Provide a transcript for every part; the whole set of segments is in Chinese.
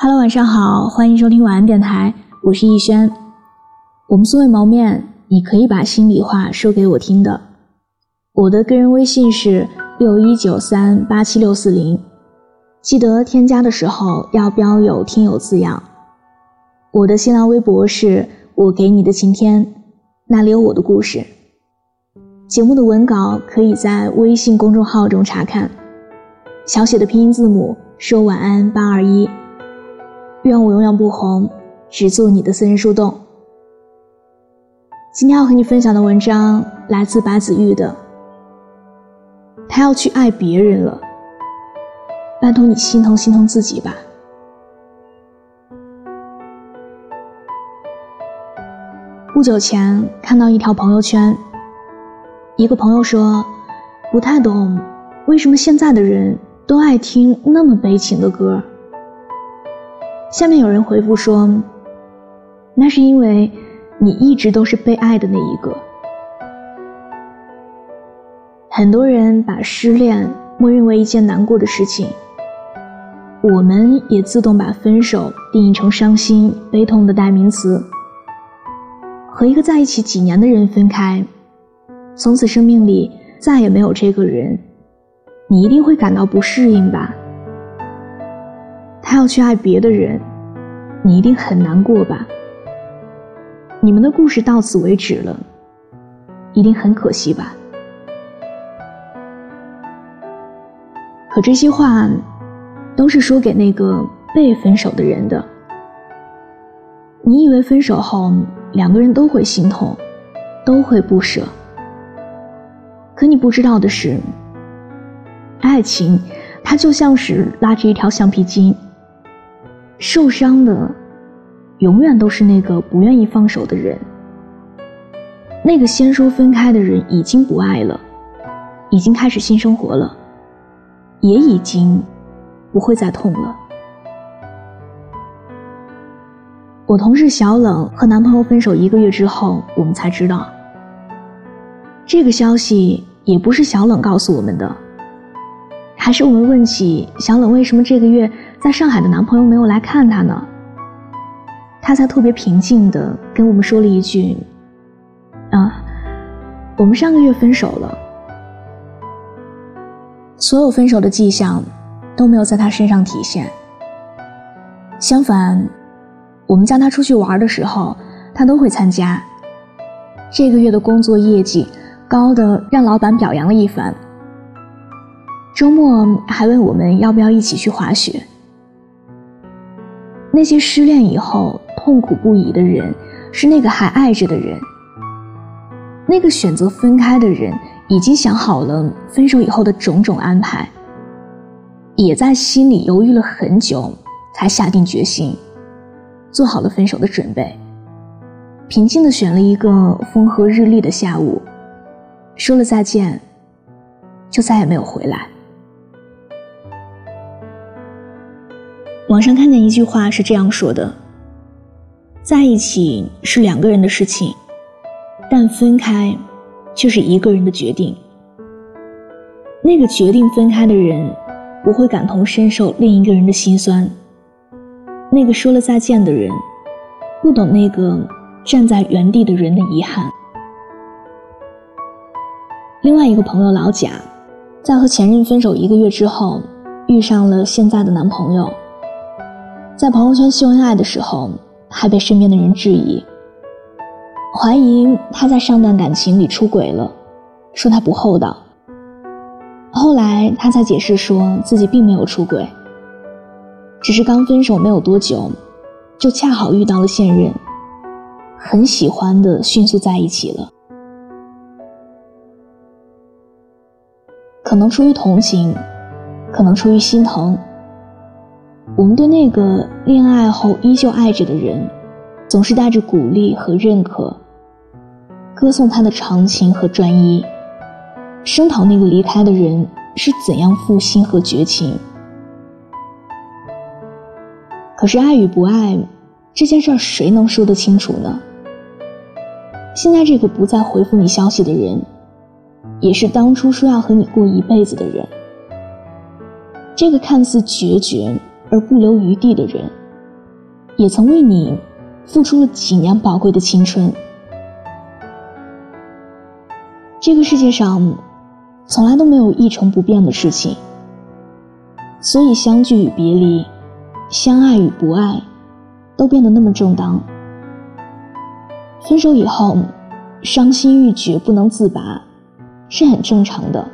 Hello，晚上好，欢迎收听晚安电台，我是逸轩。我们素未谋面，你可以把心里话说给我听的。我的个人微信是六一九三八七六四零，记得添加的时候要标有听友字样。我的新浪微博是我给你的晴天，那里有我的故事。节目的文稿可以在微信公众号中查看，小写的拼音字母说晚安八二一。愿我永远不红，只做你的私人树洞。今天要和你分享的文章来自白子玉的，他要去爱别人了，拜托你心疼心疼自己吧。不久前看到一条朋友圈。一个朋友说，不太懂为什么现在的人都爱听那么悲情的歌。下面有人回复说，那是因为你一直都是被爱的那一个。很多人把失恋默认为一件难过的事情，我们也自动把分手定义成伤心悲痛的代名词。和一个在一起几年的人分开。从此生命里再也没有这个人，你一定会感到不适应吧？他要去爱别的人，你一定很难过吧？你们的故事到此为止了，一定很可惜吧？可这些话，都是说给那个被分手的人的。你以为分手后两个人都会心痛，都会不舍？可你不知道的是，爱情它就像是拉着一条橡皮筋，受伤的永远都是那个不愿意放手的人。那个先说分开的人已经不爱了，已经开始新生活了，也已经不会再痛了。我同事小冷和男朋友分手一个月之后，我们才知道这个消息。也不是小冷告诉我们的，还是我们问起小冷为什么这个月在上海的男朋友没有来看她呢？她才特别平静的跟我们说了一句：“啊，我们上个月分手了。”所有分手的迹象都没有在她身上体现。相反，我们叫她出去玩的时候，她都会参加。这个月的工作业绩。高的让老板表扬了一番。周末还问我们要不要一起去滑雪。那些失恋以后痛苦不已的人，是那个还爱着的人。那个选择分开的人，已经想好了分手以后的种种安排，也在心里犹豫了很久，才下定决心，做好了分手的准备。平静的选了一个风和日丽的下午。说了再见，就再也没有回来。网上看见一句话是这样说的：“在一起是两个人的事情，但分开却是一个人的决定。那个决定分开的人，不会感同身受另一个人的心酸；那个说了再见的人，不懂那个站在原地的人的遗憾。”另外一个朋友老贾，在和前任分手一个月之后，遇上了现在的男朋友。在朋友圈秀恩爱的时候，还被身边的人质疑，怀疑他在上段感情里出轨了，说他不厚道。后来他才解释说自己并没有出轨，只是刚分手没有多久，就恰好遇到了现任，很喜欢的迅速在一起了。可能出于同情，可能出于心疼，我们对那个恋爱后依旧爱着的人，总是带着鼓励和认可，歌颂他的长情和专一，声讨那个离开的人是怎样负心和绝情。可是爱与不爱这件事儿，谁能说得清楚呢？现在这个不再回复你消息的人。也是当初说要和你过一辈子的人，这个看似决绝而不留余地的人，也曾为你付出了几年宝贵的青春。这个世界上从来都没有一成不变的事情，所以相聚与别离，相爱与不爱，都变得那么正当。分手以后，伤心欲绝，不能自拔，是很正常的。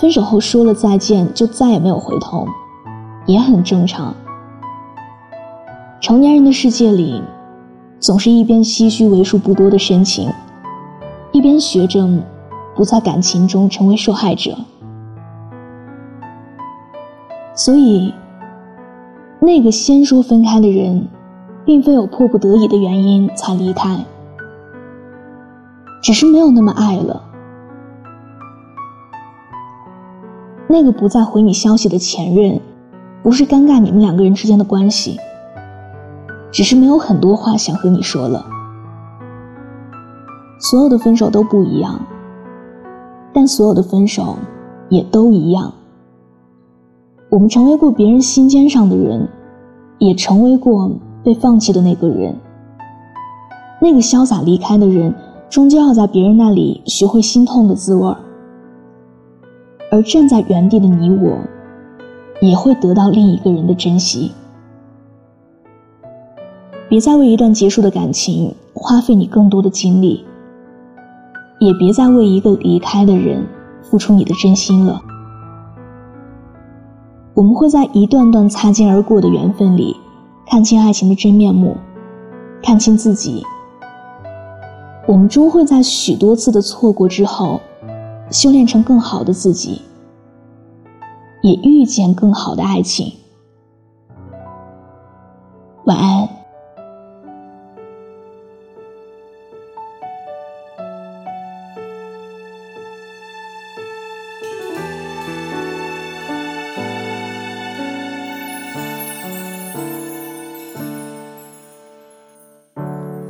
分手后说了再见，就再也没有回头，也很正常。成年人的世界里，总是一边唏嘘为数不多的深情，一边学着不在感情中成为受害者。所以，那个先说分开的人，并非有迫不得已的原因才离开，只是没有那么爱了。那个不再回你消息的前任，不是尴尬你们两个人之间的关系。只是没有很多话想和你说了。所有的分手都不一样，但所有的分手也都一样。我们成为过别人心尖上的人，也成为过被放弃的那个人。那个潇洒离开的人，终究要在别人那里学会心痛的滋味儿。而站在原地的你我，也会得到另一个人的珍惜。别再为一段结束的感情花费你更多的精力，也别再为一个离开的人付出你的真心了。我们会在一段段擦肩而过的缘分里，看清爱情的真面目，看清自己。我们终会在许多次的错过之后，修炼成更好的自己，也遇见更好的爱情。晚安。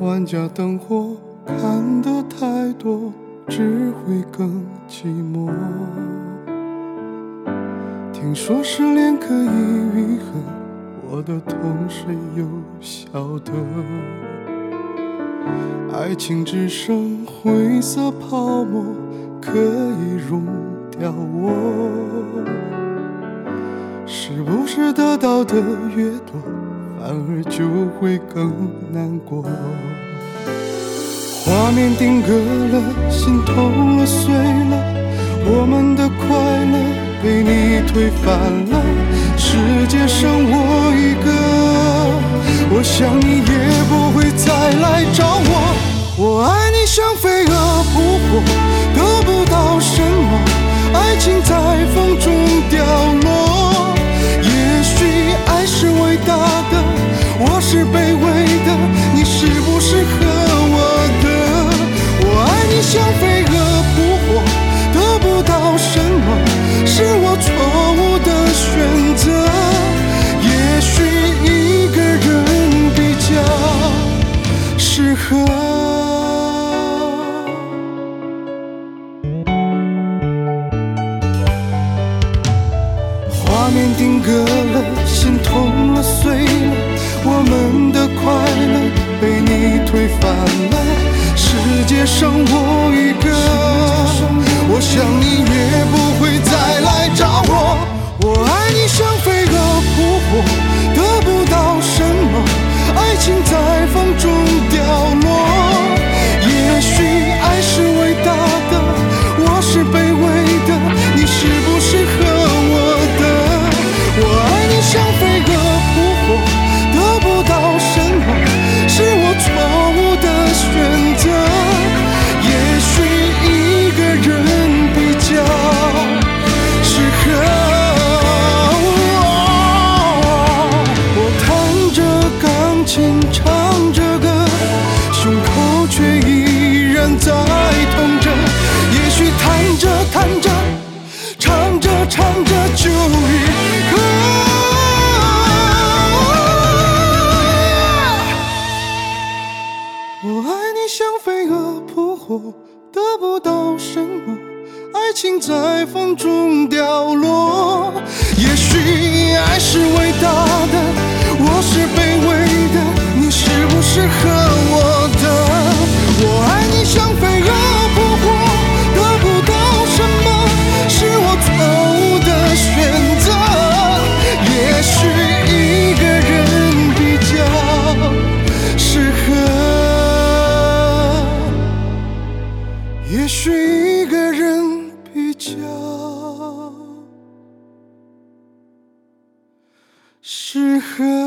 万家灯火看得太多，只会更寂寞。听说失恋可以愈合，我的痛谁又晓得？爱情只剩灰色泡沫，可以溶掉我。是不是得到的越多？反而就会更难过。画面定格了，心痛了，碎了，我们的快乐被你推翻了，世界剩我一个，我想你也不会再来找我。我爱你像飞蛾扑火，风中凋落。也许爱是伟大的。我是卑微的，你是不是和我的？我爱适合。